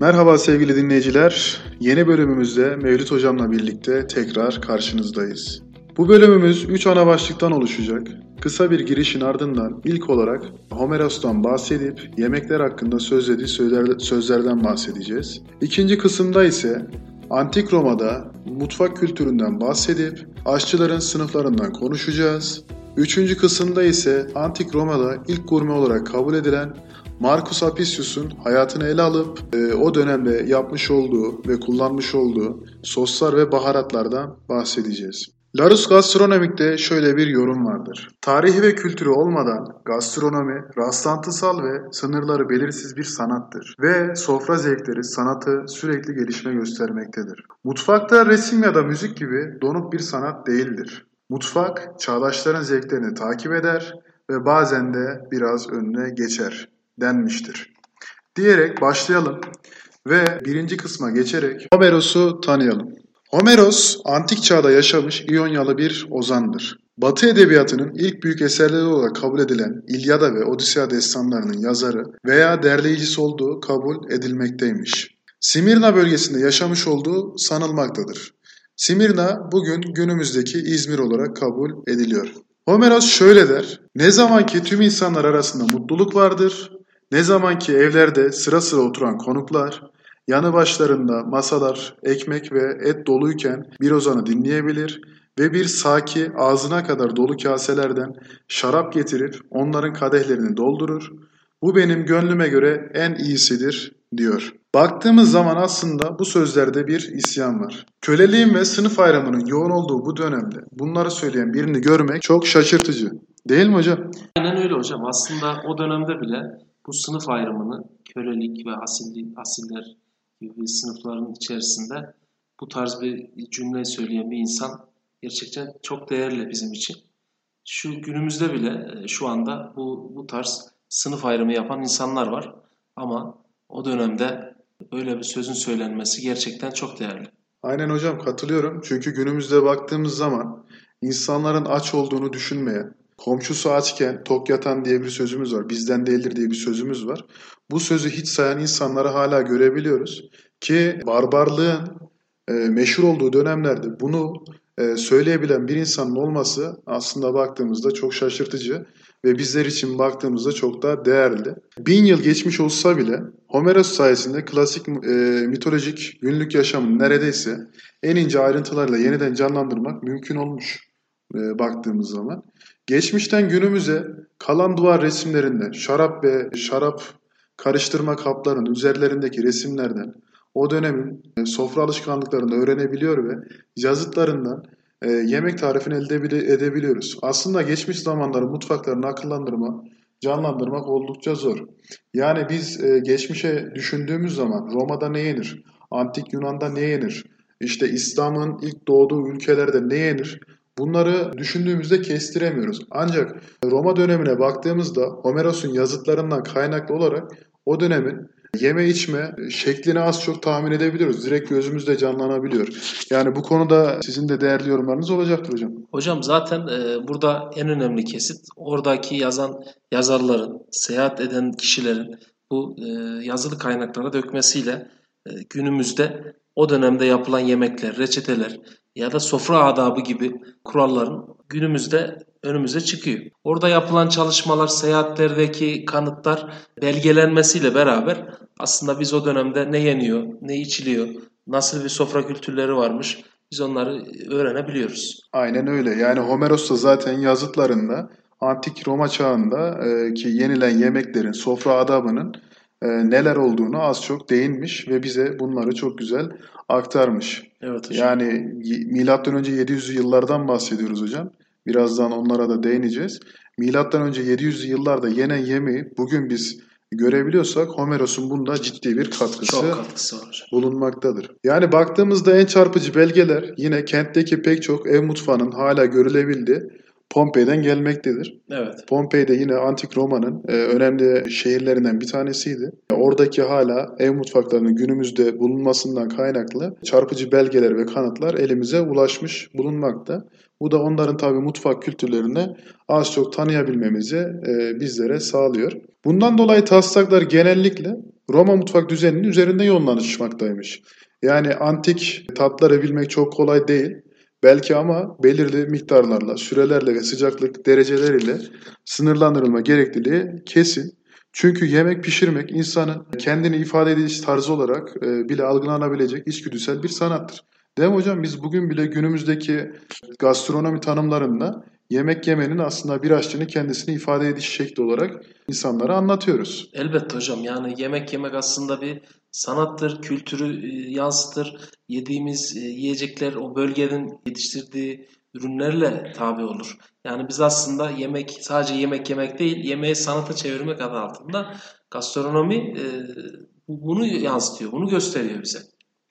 Merhaba sevgili dinleyiciler. Yeni bölümümüzde Mevlüt Hocam'la birlikte tekrar karşınızdayız. Bu bölümümüz 3 ana başlıktan oluşacak. Kısa bir girişin ardından ilk olarak Homeros'tan bahsedip yemekler hakkında sözlediği sözlerden bahsedeceğiz. İkinci kısımda ise Antik Roma'da mutfak kültüründen bahsedip aşçıların sınıflarından konuşacağız. Üçüncü kısımda ise Antik Roma'da ilk gurme olarak kabul edilen Marcus Apicius'un hayatını ele alıp e, o dönemde yapmış olduğu ve kullanmış olduğu soslar ve baharatlardan bahsedeceğiz. Larus Gastronomik'te şöyle bir yorum vardır. Tarihi ve kültürü olmadan gastronomi rastlantısal ve sınırları belirsiz bir sanattır. Ve sofra zevkleri sanatı sürekli gelişme göstermektedir. Mutfakta resim ya da müzik gibi donuk bir sanat değildir. Mutfak çağdaşların zevklerini takip eder ve bazen de biraz önüne geçer denmiştir. Diyerek başlayalım ve birinci kısma geçerek Homeros'u tanıyalım. Homeros, antik çağda yaşamış İyonyalı bir ozandır. Batı edebiyatının ilk büyük eserleri olarak kabul edilen İlyada ve Odisea destanlarının yazarı veya derleyicisi olduğu kabul edilmekteymiş. Simirna bölgesinde yaşamış olduğu sanılmaktadır. Simirna bugün günümüzdeki İzmir olarak kabul ediliyor. Homeros şöyle der, ne zaman ki tüm insanlar arasında mutluluk vardır, ne zaman ki evlerde sıra sıra oturan konuklar, yanı başlarında masalar, ekmek ve et doluyken bir ozanı dinleyebilir ve bir saki ağzına kadar dolu kaselerden şarap getirir, onların kadehlerini doldurur. Bu benim gönlüme göre en iyisidir diyor. Baktığımız zaman aslında bu sözlerde bir isyan var. Köleliğin ve sınıf ayrımının yoğun olduğu bu dönemde bunları söyleyen birini görmek çok şaşırtıcı. Değil mi hocam? Aynen öyle hocam. Aslında o dönemde bile bu sınıf ayrımını kölelik ve asil, asiller gibi sınıfların içerisinde bu tarz bir cümle söyleyen bir insan gerçekten çok değerli bizim için. Şu günümüzde bile e, şu anda bu, bu tarz sınıf ayrımı yapan insanlar var. Ama o dönemde böyle bir sözün söylenmesi gerçekten çok değerli. Aynen hocam katılıyorum. Çünkü günümüzde baktığımız zaman insanların aç olduğunu düşünmeye, komşusu açken tok yatan diye bir sözümüz var. Bizden değildir diye bir sözümüz var. Bu sözü hiç sayan insanları hala görebiliyoruz. Ki barbarlığın e, meşhur olduğu dönemlerde bunu e, söyleyebilen bir insanın olması aslında baktığımızda çok şaşırtıcı ve bizler için baktığımızda çok daha değerli. Bin yıl geçmiş olsa bile Homeros sayesinde klasik e, mitolojik günlük yaşamın neredeyse en ince ayrıntılarla yeniden canlandırmak mümkün olmuş e, baktığımız zaman. Geçmişten günümüze kalan duvar resimlerinde şarap ve şarap karıştırma kaplarının üzerlerindeki resimlerden o dönemin e, sofra alışkanlıklarını öğrenebiliyor ve yazıtlarından e, yemek tarifini elde edebiliyoruz. Aslında geçmiş zamanları mutfaklarını akıllandırma, canlandırmak oldukça zor. Yani biz e, geçmişe düşündüğümüz zaman Roma'da ne yenir? Antik Yunan'da ne yenir? İşte İslam'ın ilk doğduğu ülkelerde ne yenir? Bunları düşündüğümüzde kestiremiyoruz. Ancak Roma dönemine baktığımızda Homeros'un yazıtlarından kaynaklı olarak o dönemin yeme içme şeklini az çok tahmin edebiliyoruz. Direkt gözümüzde canlanabiliyor. Yani bu konuda sizin de değerli yorumlarınız olacaktır hocam. Hocam zaten e, burada en önemli kesit oradaki yazan yazarların, seyahat eden kişilerin bu e, yazılı kaynaklara dökmesiyle e, günümüzde o dönemde yapılan yemekler, reçeteler ya da sofra adabı gibi kuralların günümüzde önümüze çıkıyor. Orada yapılan çalışmalar, seyahatlerdeki kanıtlar belgelenmesiyle beraber aslında biz o dönemde ne yeniyor, ne içiliyor, nasıl bir sofra kültürleri varmış biz onları öğrenebiliyoruz. Aynen öyle. Yani Homeros da zaten yazıtlarında antik Roma çağında e, ki yenilen yemeklerin, sofra adabının e, neler olduğunu az çok değinmiş ve bize bunları çok güzel aktarmış. Evet hocam. Yani milattan önce 700 yıllardan bahsediyoruz hocam. Birazdan onlara da değineceğiz. Milattan önce 700 yıllarda yenen yemeği bugün biz görebiliyorsak Homeros'un bunda ciddi bir katkısı, Çok katkısı var. bulunmaktadır. Yani baktığımızda en çarpıcı belgeler yine kentteki pek çok ev mutfağının hala görülebildiği Pompei'den gelmektedir. Evet. Pompei de yine antik Roma'nın e, önemli şehirlerinden bir tanesiydi. Oradaki hala ev mutfaklarının günümüzde bulunmasından kaynaklı çarpıcı belgeler ve kanıtlar elimize ulaşmış bulunmakta. Bu da onların tabi mutfak kültürlerini az çok tanıyabilmemizi e, bizlere sağlıyor. Bundan dolayı taslaklar genellikle Roma mutfak düzeninin üzerinde yoğunlaşmaktaymış. Yani antik tatları bilmek çok kolay değil. Belki ama belirli miktarlarla, sürelerle ve sıcaklık dereceleriyle sınırlandırılma gerekliliği kesin. Çünkü yemek pişirmek insanın kendini ifade ediş tarzı olarak e, bile algılanabilecek içgüdüsel bir sanattır. Değil mi hocam? Biz bugün bile günümüzdeki gastronomi tanımlarında yemek yemenin aslında bir aşçının kendisini ifade ediş şekli olarak insanlara anlatıyoruz. Elbette hocam yani yemek yemek aslında bir sanattır, kültürü e, yansıtır. Yediğimiz e, yiyecekler o bölgenin yetiştirdiği ürünlerle tabi olur. Yani biz aslında yemek sadece yemek yemek değil, yemeği sanata çevirmek adı altında gastronomi e, bunu yansıtıyor, bunu gösteriyor bize.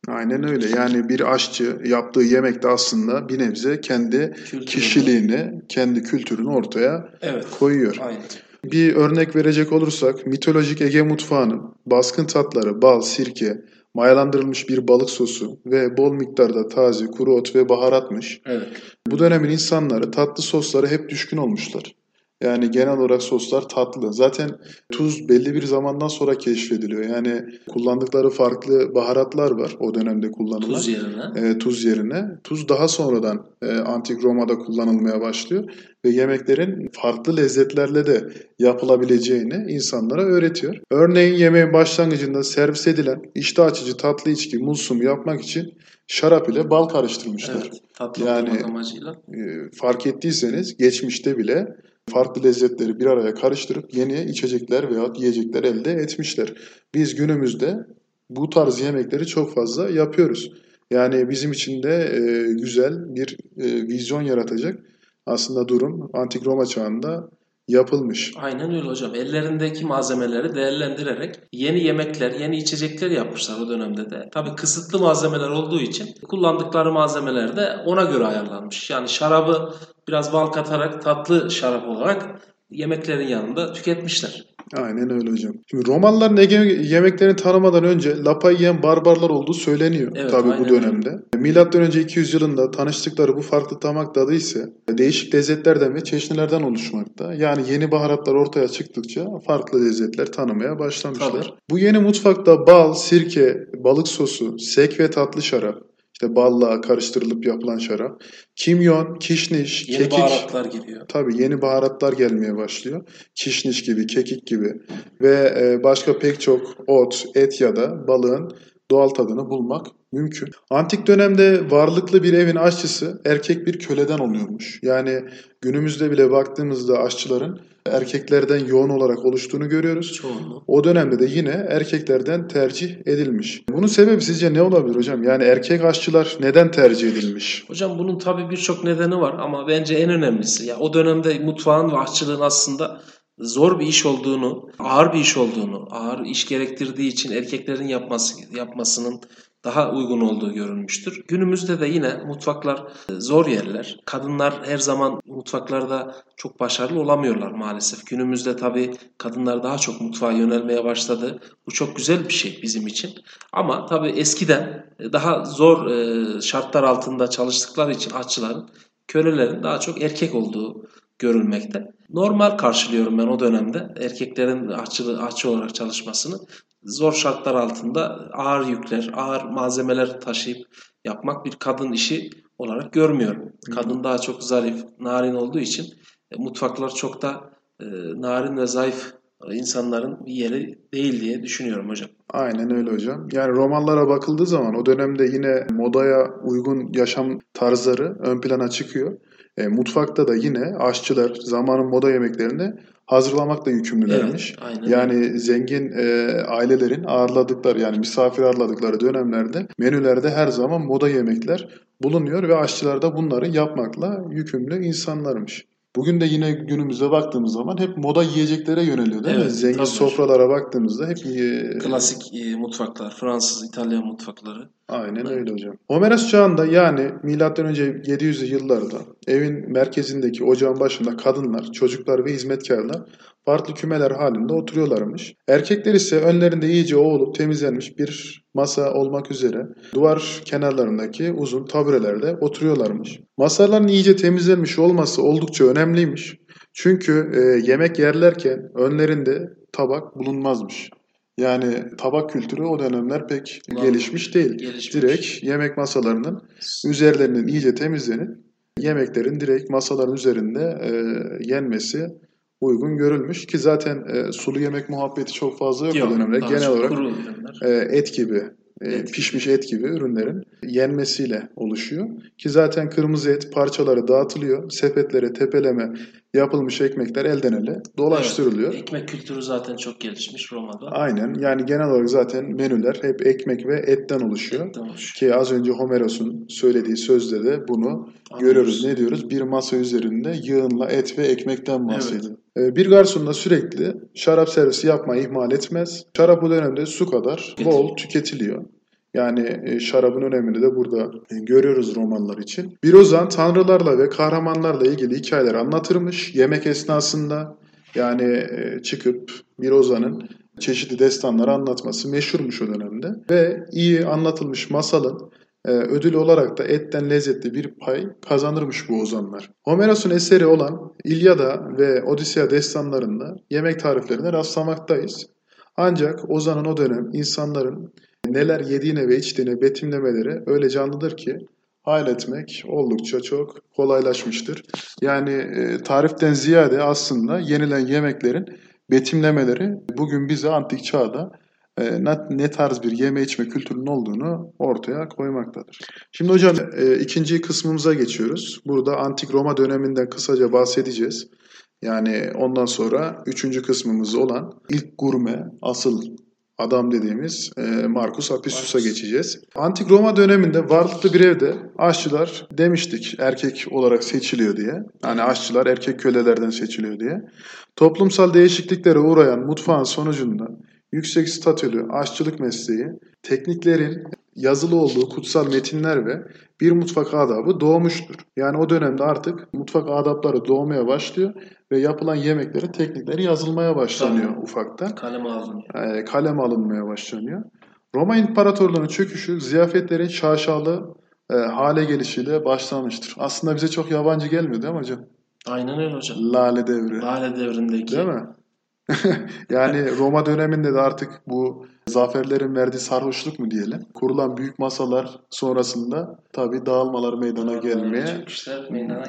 Aynen öyle. Yani bir aşçı yaptığı yemekte aslında bir nebze kendi Kültürünü. kişiliğini, kendi kültürünü ortaya Evet. koyuyor. Aynen. Bir örnek verecek olursak mitolojik Ege mutfağının baskın tatları, bal, sirke, mayalandırılmış bir balık sosu ve bol miktarda taze kuru ot ve baharatmış. Evet. Bu dönemin insanları tatlı soslara hep düşkün olmuşlar. Yani genel olarak soslar tatlı. Zaten tuz belli bir zamandan sonra keşfediliyor. Yani kullandıkları farklı baharatlar var o dönemde kullanılan. Tuz yerine. E, tuz yerine. Tuz daha sonradan e, antik Roma'da kullanılmaya başlıyor ve yemeklerin farklı lezzetlerle de yapılabileceğini insanlara öğretiyor. Örneğin yemeğin başlangıcında servis edilen iştah açıcı tatlı içki mulsumu yapmak için şarap ile bal karıştırmışlar. Evet. Tatlı Yani- yani, amacıyla. E, fark ettiyseniz geçmişte bile farklı lezzetleri bir araya karıştırıp yeni içecekler veya yiyecekler elde etmişler. Biz günümüzde bu tarz yemekleri çok fazla yapıyoruz. Yani bizim için de e, güzel bir e, vizyon yaratacak aslında durum Antik Roma çağında yapılmış. Aynen öyle hocam. Ellerindeki malzemeleri değerlendirerek yeni yemekler, yeni içecekler yapmışlar o dönemde de. Tabii kısıtlı malzemeler olduğu için kullandıkları malzemeler de ona göre ayarlanmış. Yani şarabı biraz bal katarak tatlı şarap olarak yemeklerin yanında tüketmişler. Aynen öyle hocam. Şimdi Romalıların Ege yemeklerini tanımadan önce lapa yiyen barbarlar olduğu söyleniyor Evet, tabii bu dönemde. Milattan önce 200 yılında tanıştıkları bu farklı damak tadı ise değişik lezzetlerden ve çeşnilerden oluşmakta. Yani yeni baharatlar ortaya çıktıkça farklı lezzetler tanımaya başlamışlar. Tabii. Bu yeni mutfakta bal, sirke, balık sosu, sek ve tatlı şarap, işte balla karıştırılıp yapılan şarap, kimyon, kişniş, Yeni kekik, baharatlar giriyor. Tabii yeni baharatlar gelmeye başlıyor. Kişniş gibi, kekik gibi ve e, başka pek çok ot, et ya da balığın doğal tadını bulmak mümkün. Antik dönemde varlıklı bir evin aşçısı erkek bir köleden oluyormuş. Yani günümüzde bile baktığımızda aşçıların erkeklerden yoğun olarak oluştuğunu görüyoruz. Çoğunluğu. O dönemde de yine erkeklerden tercih edilmiş. Bunun sebebi sizce ne olabilir hocam? Yani erkek aşçılar neden tercih edilmiş? Hocam bunun tabii birçok nedeni var ama bence en önemlisi ya o dönemde mutfağın ve aşçılığın aslında zor bir iş olduğunu, ağır bir iş olduğunu, ağır iş gerektirdiği için erkeklerin yapması yapmasının daha uygun olduğu görülmüştür. Günümüzde de yine mutfaklar e, zor yerler. Kadınlar her zaman mutfaklarda çok başarılı olamıyorlar maalesef. Günümüzde tabii kadınlar daha çok mutfağa yönelmeye başladı. Bu çok güzel bir şey bizim için. Ama tabii eskiden e, daha zor e, şartlar altında çalıştıkları için aşçıların, kölelerin daha çok erkek olduğu görülmekte. Normal karşılıyorum ben o dönemde erkeklerin aşçı, aşçı olarak çalışmasını. Zor şartlar altında ağır yükler, ağır malzemeler taşıyıp yapmak bir kadın işi olarak görmüyorum. Kadın daha çok zarif, narin olduğu için e, mutfaklar çok da e, narin ve zayıf insanların bir yeri değil diye düşünüyorum hocam. Aynen öyle hocam. Yani romanlara bakıldığı zaman o dönemde yine modaya uygun yaşam tarzları ön plana çıkıyor. E, mutfakta da yine aşçılar zamanın moda yemeklerini hazırlamakla yükümlülermiş. Evet, aynen yani zengin e, ailelerin ağırladıkları yani misafir ağırladıkları dönemlerde menülerde her zaman moda yemekler bulunuyor ve aşçılar da bunları yapmakla yükümlü insanlarmış. Bugün de yine günümüze baktığımız zaman hep moda yiyeceklere yöneliyor değil mi? Evet, Zengin tabii. sofralara baktığımızda hep e, Klasik e, mutfaklar, Fransız, İtalyan mutfakları. Aynen öyle hocam. Homeros çağında yani M.Ö. 700'lü yıllarda evin merkezindeki ocağın başında kadınlar, çocuklar ve hizmetkarlar farklı kümeler halinde oturuyorlarmış. Erkekler ise önlerinde iyice oğulup temizlenmiş bir masa olmak üzere duvar kenarlarındaki uzun taburelerde oturuyorlarmış. Masaların iyice temizlenmiş olması oldukça önemliymiş. Çünkü e, yemek yerlerken önlerinde tabak bulunmazmış. Yani tabak kültürü o dönemler pek Ulan, gelişmiş değil. gelişmiş. Direkt yemek masalarının üzerlerinin iyice temizlenip yemeklerin direkt masaların üzerinde e, yenmesi uygun görülmüş ki zaten e, sulu yemek muhabbeti çok fazla yok, o dönemde. Genel olarak e, et gibi, e, Et. pişmiş et gibi ürünlerin yenmesiyle oluşuyor. Ki zaten kırmızı et parçaları dağıtılıyor. Sepetlere tepeleme yapılmış ekmekler elden ele dolaştırılıyor. Evet, ekmek kültürü zaten çok gelişmiş Roma'da. Aynen yani genel olarak zaten menüler hep ekmek ve etten oluşuyor. Etten oluşuyor. Ki az önce Homeros'un söylediği sözde de bunu görüyoruz. Ne diyoruz? Bir masa üzerinde yığınla et ve ekmekten bahsediyor. Ee, Bir garson da sürekli şarap servisi yapmayı ihmal etmez. Şarap bu dönemde su kadar bol tüketiliyor. Yani e, şarabın önemini de burada e, görüyoruz Romalılar için. Bir ozan tanrılarla ve kahramanlarla ilgili hikayeler anlatırmış yemek esnasında. Yani e, çıkıp bir ozanın çeşitli destanları anlatması meşhurmuş o dönemde. Ve iyi anlatılmış masalın ödül olarak da etten lezzetli bir pay kazanırmış bu ozanlar. Homeros'un eseri olan İlyada ve Odisea destanlarında yemek tariflerine rastlamaktayız. Ancak Ozan'ın o dönem insanların neler yediğine ve içtiğine betimlemeleri öyle canlıdır ki hayal etmek oldukça çok kolaylaşmıştır. Yani e, tariften ziyade aslında yenilen yemeklerin betimlemeleri bugün bize antik çağda e, ne tarz bir yeme içme kültürünün olduğunu ortaya koymaktadır. Şimdi hocam e, ikinci kısmımıza geçiyoruz. Burada antik Roma döneminden kısaca bahsedeceğiz. Yani ondan sonra üçüncü kısmımız olan ilk gurme, asıl adam dediğimiz e, Marcus Apicius'a geçeceğiz. Antik Roma döneminde varlıklı bir evde aşçılar demiştik erkek olarak seçiliyor diye. Yani aşçılar erkek kölelerden seçiliyor diye. Toplumsal değişikliklere uğrayan mutfağın sonucunda yüksek statülü aşçılık mesleği, tekniklerin yazılı olduğu kutsal metinler ve bir mutfak adabı doğmuştur. Yani o dönemde artık mutfak adapları doğmaya başlıyor ve yapılan yemeklerin teknikleri yazılmaya başlanıyor Tabii. ufaktan. Kaleme alınıyor. E, kaleme alınmaya başlanıyor. Roma İmparatorluğu'nun çöküşü ziyafetlerin şaşalı e, hale gelişiyle başlamıştır. Aslında bize çok yabancı gelmiyor değil mi hocam? Aynen öyle hocam. Lale devri. Lale devrindeki Değil mi? yani Roma döneminde de artık bu zaferlerin verdiği sarhoşluk mu diyelim. Kurulan büyük masalar sonrasında tabii dağılmalar meydana gelmeye meydana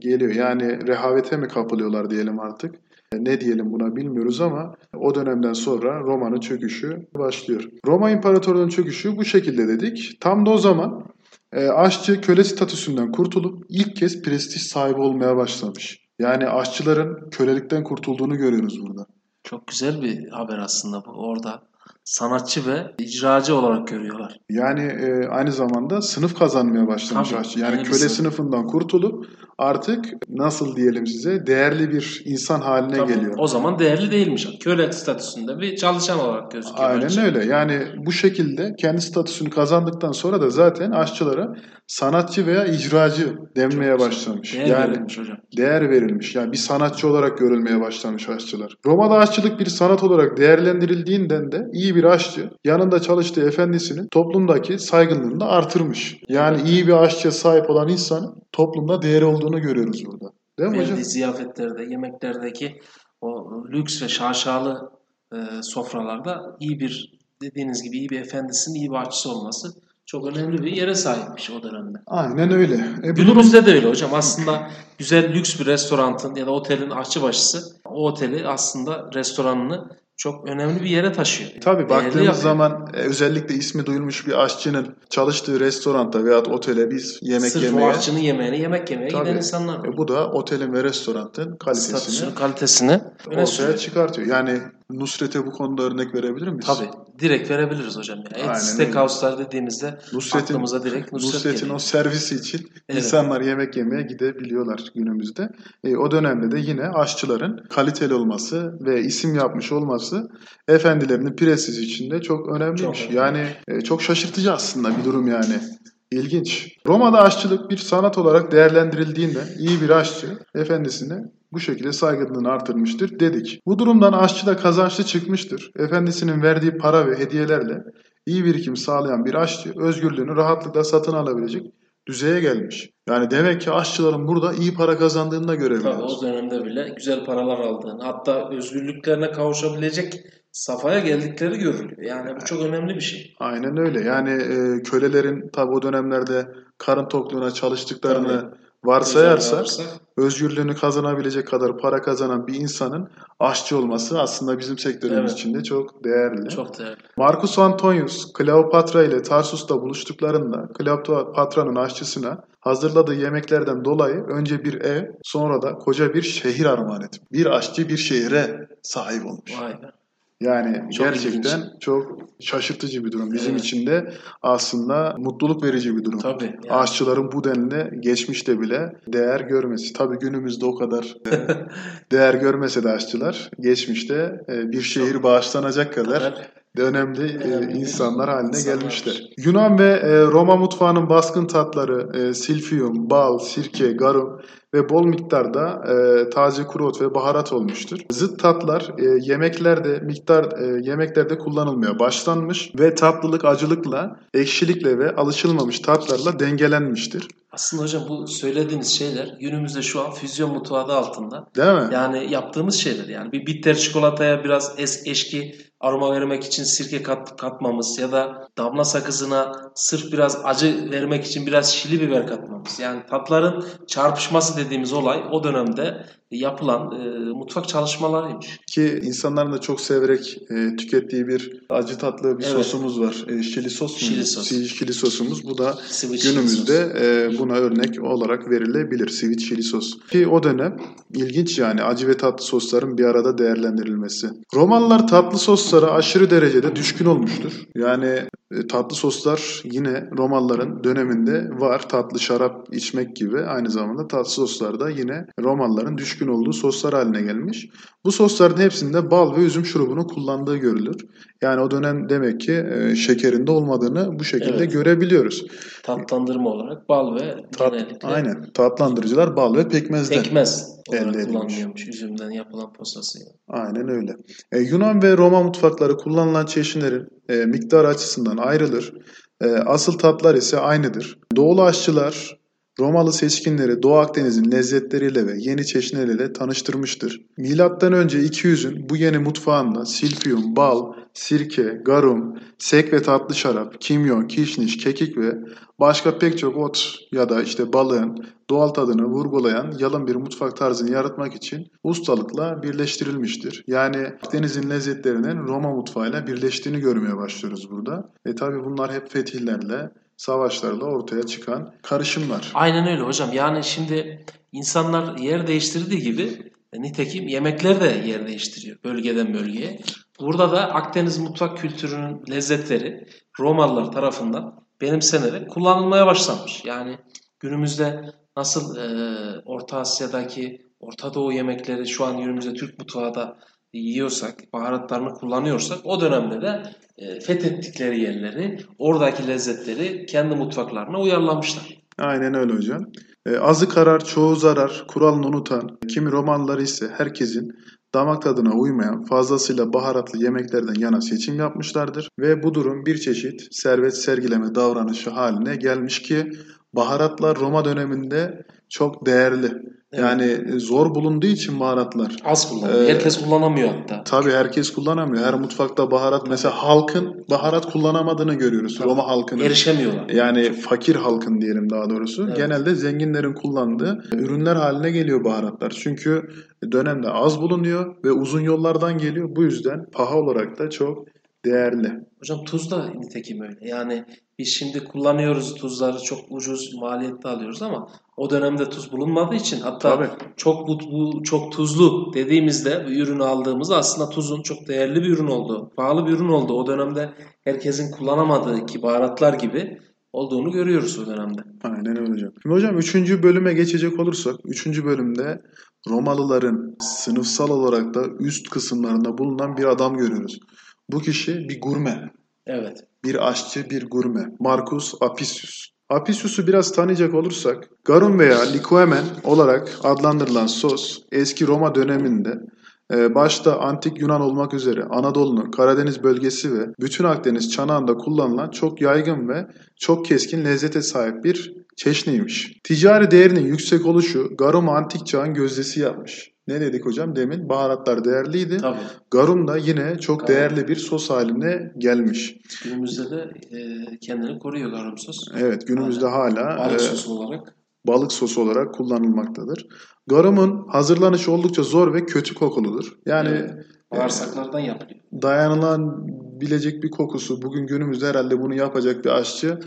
geliyor. Yani rehavete mi kapılıyorlar diyelim artık. Ne diyelim buna bilmiyoruz ama o dönemden sonra Roma'nın çöküşü başlıyor. Roma İmparatorluğu'nun çöküşü bu şekilde dedik. Tam da o zaman e, aşçı köle statüsünden kurtulup ilk kez prestij sahibi olmaya başlamış. Yani aşçıların kölelikten kurtulduğunu görüyoruz burada. Çok güzel bir haber aslında bu. Orada sanatçı ve icracı olarak görüyorlar. Yani e, aynı zamanda sınıf kazanmaya başlamış Tabii, aşçı. Yani köle sınıf. sınıfından kurtulup artık nasıl diyelim size değerli bir insan haline Tabii, geliyor. O zaman değerli değilmiş. Köle statüsünde bir çalışan olarak gözüküyor. Aynen bence. öyle. Yani bu şekilde kendi statüsünü kazandıktan sonra da zaten aşçılara sanatçı veya icracı denmeye güzel. başlamış. Değer yani verilmiş hocam. değer verilmiş. Yani bir sanatçı olarak görülmeye başlamış aşçılar. Roma'da aşçılık bir sanat olarak değerlendirildiğinden de iyi bir aşçı yanında çalıştığı efendisinin toplumdaki saygınlığını da artırmış. Yani iyi bir aşçıya sahip olan insan toplumda değeri olduğunu görüyoruz burada. Değil mi hocam? Verdiği ziyafetlerde, yemeklerdeki o lüks ve şaşalı e, sofralarda iyi bir dediğiniz gibi iyi bir efendisinin iyi bir aşçısı olması çok önemli bir yere sahipmiş o dönemde. Aynen öyle. E, Günümüzde de öyle hocam. Aslında güzel lüks bir restoranın ya da otelin aşçıbaşısı o oteli aslında restoranını çok önemli bir yere taşıyor. Tabii Değerli baktığımız yapıyor. zaman e, özellikle ismi duyulmuş bir aşçının çalıştığı restoranda veya otele biz yemek Sırf yemeye o aşçının yemeğini yemek yemeye Tabii. giden insanlar var. e, bu da otelin ve restoranın kalitesini Statüsünü, kalitesini ortaya sürüyor. çıkartıyor. Yani Nusret'e bu konuda örnek verebilir miyiz? Tabii. Direkt verebiliriz hocam. Ya. Aynen steakhouse'lar dediğimizde Nusret'in, aklımıza direkt Nusret Nusret'in geliyor. o servisi için Evet. insanlar yemek yemeye gidebiliyorlar günümüzde. E, o dönemde de yine aşçıların kaliteli olması ve isim yapmış olması efendilerinin prestiji içinde çok önemliymiş. Çok önemli. yani e, çok şaşırtıcı aslında bir durum yani. İlginç. Roma'da aşçılık bir sanat olarak değerlendirildiğinden iyi bir aşçı efendisine bu şekilde saygınlığını artırmıştır dedik. Bu durumdan aşçı da kazançlı çıkmıştır. Efendisinin verdiği para ve hediyelerle iyi birikim sağlayan bir aşçı özgürlüğünü rahatlıkla satın alabilecek düzeye gelmiş. Yani demek ki aşçıların burada iyi para kazandığını da Tabii görebiliyoruz. o dönemde bile güzel paralar aldığını, hatta özgürlüklerine kavuşabilecek safhaya geldikleri görülüyor. Yani bu çok önemli bir şey. Aynen öyle. Yani e, kölelerin tabi o dönemlerde karın tokluğuna çalıştıklarını varsayarsak Alırsak, özgürlüğünü kazanabilecek kadar para kazanan bir insanın aşçı olması aslında bizim sektörümüz Evet. için de çok değerli. çok değerli. Marcus Antonius, Kleopatra ile Tarsus'ta buluştuklarında Kleopatra'nın aşçısına hazırladığı yemeklerden dolayı önce bir ev, sonra da koca bir şehir armağan etmiş. Bir aşçı bir şehre sahip olmuş. Vay be. Yani Çok gerçekten ilginç. çok şaşırtıcı bir durum. Bizim Evet. için de aslında mutluluk verici bir durum. Tabii. Yani. Aşçıların bu denli geçmişte bile değer görmesi. Tabii günümüzde o kadar e, değer görmese de aşçılar geçmişte e, bir şehir bağışlanacak kadar önemli e, insanlar haline insanlar. gelmişler. Yunan ve e, Roma mutfağının baskın tatları e, silfium, bal, sirke, garum ve bol miktarda e, taze kuru ot ve baharat olmuştur. Zıt tatlar e, yemeklerde miktar e, yemeklerde kullanılmaya başlanmış ve tatlılık acılıkla, ekşilikle ve alışılmamış tatlarla dengelenmiştir. Aslında hocam bu söylediğiniz şeyler günümüzde şu an füzyon mutfağı adı altında. Değil mi? Yani yaptığımız şeyler yani bir bitter çikolataya biraz es eşki aroma vermek için sirke kat, katmamız ya da damla sakızına sırf biraz acı vermek için biraz şili biber katmamız. Yani tatların çarpışması dediğimiz olay o dönemde yapılan e, mutfak çalışmalarıymış. Ki insanların da çok severek e, tükettiği bir acı tatlı bir Evet. sosumuz var. E, şili sos mu? Şili sos. Şili sosumuz. Bu da çili günümüzde e, buna örnek olarak verilebilir. Sweet chili sos. Ki o dönem ilginç yani acı ve tatlı sosların bir arada değerlendirilmesi. Romalılar tatlı soslara aşırı derecede düşkün olmuştur. Yani e, tatlı soslar yine Romalıların döneminde var. Tatlı şarap içmek gibi aynı zamanda tatlı soslar da yine Romalıların düşkün olduğu soslar haline gelmiş. Bu sosların hepsinde bal ve üzüm şurubunu kullandığı görülür. Yani o dönem demek ki e, şekerinde olmadığını bu şekilde Evet. görebiliyoruz. Tatlandırma olarak bal ve Tat, genellikle aynen. Tatlandırıcılar bal ve pekmezden. pekmez elde edilmiş. kullanılıyormuş üzümden yapılan posasıyla. Aynen öyle. E, Yunan ve Roma mutfakları kullanılan çeşitlerin e, miktarı açısından ayrılır. E, asıl tatlar ise aynıdır. Doğulu aşçılar Romalı seçkinleri Doğu Akdeniz'in lezzetleriyle ve yeni çeşnileriyle tanıştırmıştır. Milattan önce 200'ün bu yeni mutfağında silfium, bal, sirke, garum, sek ve tatlı şarap, kimyon, kişniş, kekik ve başka pek çok ot ya da işte balığın doğal tadını vurgulayan yalın bir mutfak tarzını yaratmak için ustalıkla birleştirilmiştir. Yani Akdeniz'in lezzetlerinin Roma mutfağıyla birleştiğini görmeye başlıyoruz burada. E tabi bunlar hep fetihlerle, savaşlarla ortaya çıkan karışımlar. Aynen öyle hocam. Yani şimdi insanlar yer değiştirdiği gibi e, nitekim yemekler de yer değiştiriyor bölgeden bölgeye. Burada da Akdeniz mutfak kültürünün lezzetleri Romalılar tarafından benimsenerek kullanılmaya başlanmış. Yani günümüzde nasıl e, Orta Asya'daki Orta Doğu yemekleri şu an günümüzde Türk mutfağı da yiyorsak, baharatlarını kullanıyorsak o dönemde de e, fethettikleri yerleri, oradaki lezzetleri kendi mutfaklarına uyarlamışlar. Aynen öyle hocam. E, azı karar, çoğu zarar, kuralını unutan, kimi Romalılar ise herkesin damak tadına uymayan fazlasıyla baharatlı yemeklerden yana seçim yapmışlardır ve bu durum bir çeşit servet sergileme davranışı haline gelmiş ki baharatlar Roma döneminde çok değerli. Yani e, zor bulunduğu için baharatlar. Az kullanılıyor. Ee, Herkes kullanamıyor hatta. Tabii herkes kullanamıyor. Her mutfakta baharat mesela halkın baharat kullanamadığını görüyoruz. Roma halkının. Erişemiyorlar. Yani fakir halkın diyelim daha doğrusu. Evet. Genelde zenginlerin kullandığı ürünler haline geliyor baharatlar. Çünkü dönemde az bulunuyor ve uzun yollardan geliyor. Bu yüzden paha olarak da çok değerli. Hocam tuz da nitekim öyle. Yani biz şimdi kullanıyoruz tuzları çok ucuz maliyette alıyoruz ama o dönemde tuz bulunmadığı için hatta Tabii. çok bu, bu çok tuzlu dediğimizde bu ürünü aldığımızda aslında tuzun çok değerli bir ürün olduğu, pahalı bir ürün olduğu o dönemde herkesin kullanamadığı ki baharatlar gibi olduğunu görüyoruz o dönemde. Aynen öyle hocam. Şimdi hocam 3. bölüme geçecek olursak 3. bölümde Romalıların sınıfsal olarak da üst kısımlarında bulunan bir adam görüyoruz. Bu kişi bir gurme. Evet. bir aşçı, bir gurme. Marcus Apicius. Apicius'u biraz tanıyacak olursak, garum veya likuemen olarak adlandırılan sos eski Roma döneminde başta antik Yunan olmak üzere Anadolu'nun Karadeniz bölgesi ve bütün Akdeniz çanağında kullanılan çok yaygın ve çok keskin lezzete sahip bir çeşniymiş. Ticari değerinin yüksek oluşu Garum'u antik çağın gözdesi yapmış. Ne dedik hocam demin? Baharatlar değerliydi. Tabii. Garum da yine çok Garum. değerli bir sos haline gelmiş. Günümüzde de e, kendini koruyor garum sos. Evet günümüzde hala Balık e, sosu olarak. Balık sosu olarak kullanılmaktadır. Garumun hazırlanışı oldukça zor ve kötü kokuludur. Yani Evet. Bağırsaklardan yapılıyor. dayanılan bilecek bir kokusu bugün günümüzde herhalde bunu yapacak bir aşçı Yok.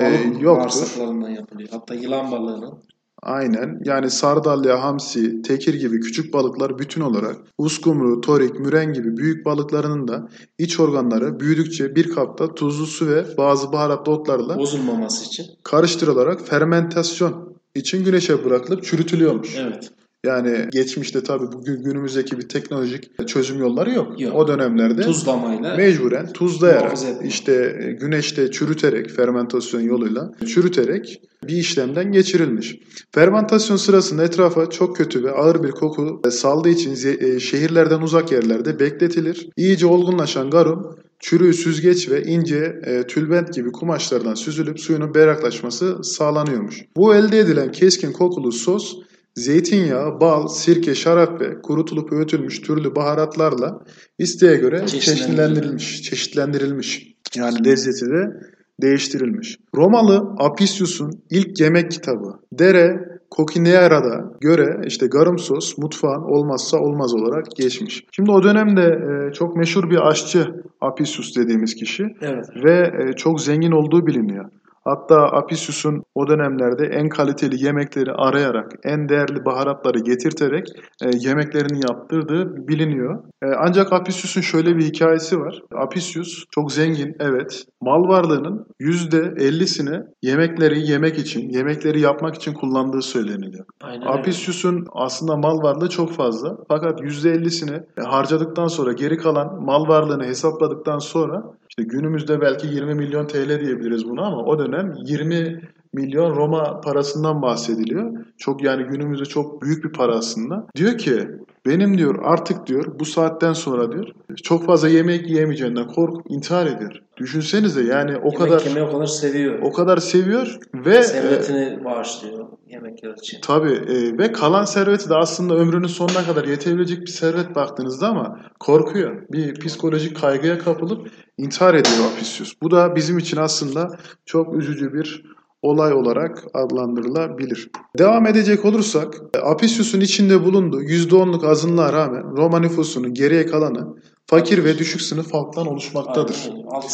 Balık yoktur. bağırsaklarından yapılıyor. Hatta yılan balığının. aynen yani sardalya, hamsi, tekir gibi küçük balıklar bütün olarak uskumru, torik, müren gibi büyük balıklarının da iç organları büyüdükçe bir kapta tuzlu su ve bazı baharatlı otlarla Bozulmaması için. karıştırılarak fermentasyon için güneşe bırakılıp çürütülüyormuş. Evet. Yani geçmişte tabii bugün günümüzdeki bir teknolojik çözüm yolları yok. Yok. O dönemlerde Tuzlamayla mecburen tuzlayarak işte e, güneşte çürüterek fermentasyon yoluyla çürüterek bir işlemden geçirilmiş. Fermentasyon sırasında etrafa çok kötü ve ağır bir koku saldığı için e, şehirlerden uzak yerlerde bekletilir. İyice olgunlaşan garum çürüğü süzgeç ve ince e, tülbent gibi kumaşlardan süzülüp suyunun berraklaşması sağlanıyormuş. Bu elde edilen keskin kokulu sos zeytinyağı, bal, sirke, şarap ve kurutulup öğütülmüş türlü baharatlarla isteğe göre çeşitlendirilmiş, çeşitlendirilmiş. Yani lezzeti de değiştirilmiş. Romalı Apicius'un ilk yemek kitabı Dere Coquineara'da göre işte garum sos mutfağın olmazsa olmaz olarak geçmiş. Şimdi o dönemde e, çok meşhur bir aşçı Apicius dediğimiz kişi evet. ve e, çok zengin olduğu biliniyor. Hatta Apicius'un o dönemlerde en kaliteli yemekleri arayarak, en değerli baharatları getirterek e, yemeklerini yaptırdığı biliniyor. E, ancak Apicius'un şöyle bir hikayesi var. Apicius çok zengin, evet. Mal varlığının %50'sini yemekleri yemek için, yemekleri yapmak için kullandığı söyleniliyor. Aynen. Apicius'un aslında mal varlığı çok fazla. Fakat %50'sini harcadıktan sonra geri kalan mal varlığını hesapladıktan sonra işte günümüzde belki 20 milyon TL diyebiliriz buna ama o dönem 20 milyon Roma parasından bahsediliyor. Çok yani günümüzde çok büyük bir para aslında. Diyor ki benim diyor artık diyor bu saatten sonra diyor çok fazla yemek yiyemeyeceğinden korkup intihar ediyor. Düşünsenize yani o Yemek kadar o kadar seviyor. o kadar seviyor ve e, Servetini bağışlıyor yemekler için. Tabii e, ve kalan serveti de aslında ömrünün sonuna kadar yetebilecek bir servet baktığınızda ama korkuyor. Bir psikolojik kaygıya kapılıp intihar ediyor Apicius. Bu da bizim için aslında çok üzücü bir olay olarak adlandırılabilir. Devam edecek olursak Apicius'un içinde bulunduğu %10'luk azınlığa rağmen Roma nüfusunun geriye kalanı fakir ve düşük sınıf halktan oluşmaktadır. Aynen öyle.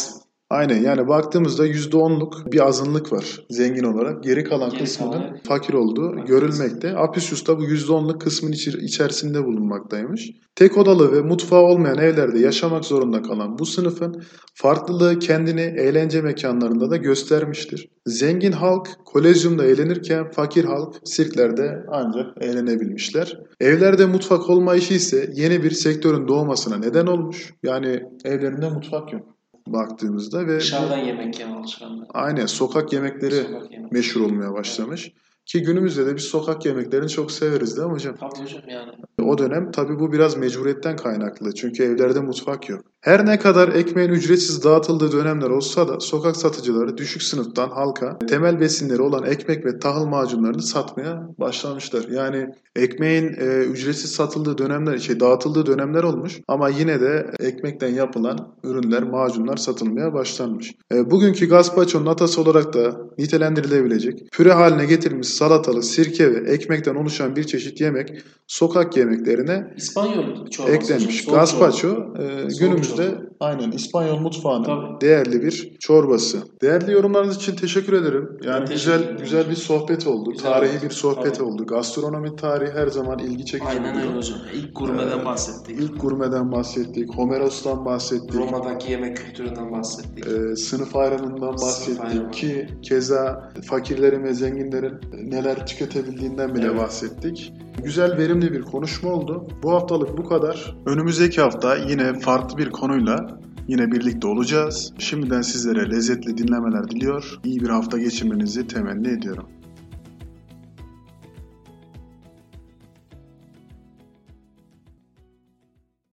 Aynen yani baktığımızda %10'luk bir azınlık var zengin olarak. Geri kalan Geri kısmının kalan- fakir olduğu görülmekte. Apicius da bu %10'luk kısmın içerisinde bulunmaktaymış. Tek odalı ve mutfağı olmayan evlerde yaşamak zorunda kalan bu sınıfın farklılığı kendini eğlence mekanlarında da göstermiştir. Zengin halk kolezyumda eğlenirken fakir halk sirklerde ancak eğlenebilmişler. Evlerde mutfak olmayışı ise yeni bir sektörün doğmasına neden olmuş. Yani evlerinde mutfak yok baktığımızda ve dışarıdan yemek yeme alışkanlığı. aynen sokak yemekleri Sokak yemeği. meşhur olmaya başlamış. Ki günümüzde de biz sokak yemeklerini çok severiz değil mi hocam? Tabii hocam yani. O dönem tabii bu biraz mecburiyetten kaynaklı. Çünkü evlerde mutfak yok. Her ne kadar ekmeğin ücretsiz dağıtıldığı dönemler olsa da sokak satıcıları düşük sınıftan halka temel besinleri olan ekmek ve tahıl macunlarını satmaya başlamışlar. Yani ekmeğin e, ücretsiz satıldığı dönemler, şey dağıtıldığı dönemler olmuş ama yine de ekmekten yapılan ürünler, macunlar satılmaya başlanmış. E, bugünkü gazpacho'nun atası olarak da nitelendirilebilecek püre haline getirilmiş salatalık, sirke ve ekmekten oluşan bir çeşit yemek sokak yemeklerine İspanyol çorbası. eklenmiş. Gazpacho e, günümüzde çorba. Aynen İspanyol mutfağının Tabii. değerli bir çorbası. Değerli yorumlarınız için teşekkür ederim. Yani Ben güzel ederim. güzel bir sohbet oldu. Güzel Tarihi oldu. bir sohbet Tabii. oldu. Gastronomi tarihi her zaman ilgi çekici Aynen öyle hocam. İlk gurmeden Ee, bahsettik. İlk gurmeden bahsettik, Homeros'tan bahsettik. Roma'daki yemek kültüründen bahsettik. e, sınıf ayrımından bahsettik ayrımı. ki keza fakirlerin ve zenginlerin neler tüketebildiğinden bile Evet. bahsettik. Güzel verimli bir konuşma oldu. Bu haftalık bu kadar. Önümüzdeki hafta yine farklı bir konuyla yine birlikte olacağız. Şimdiden sizlere lezzetli dinlemeler diliyor. İyi bir hafta geçirmenizi temenni ediyorum.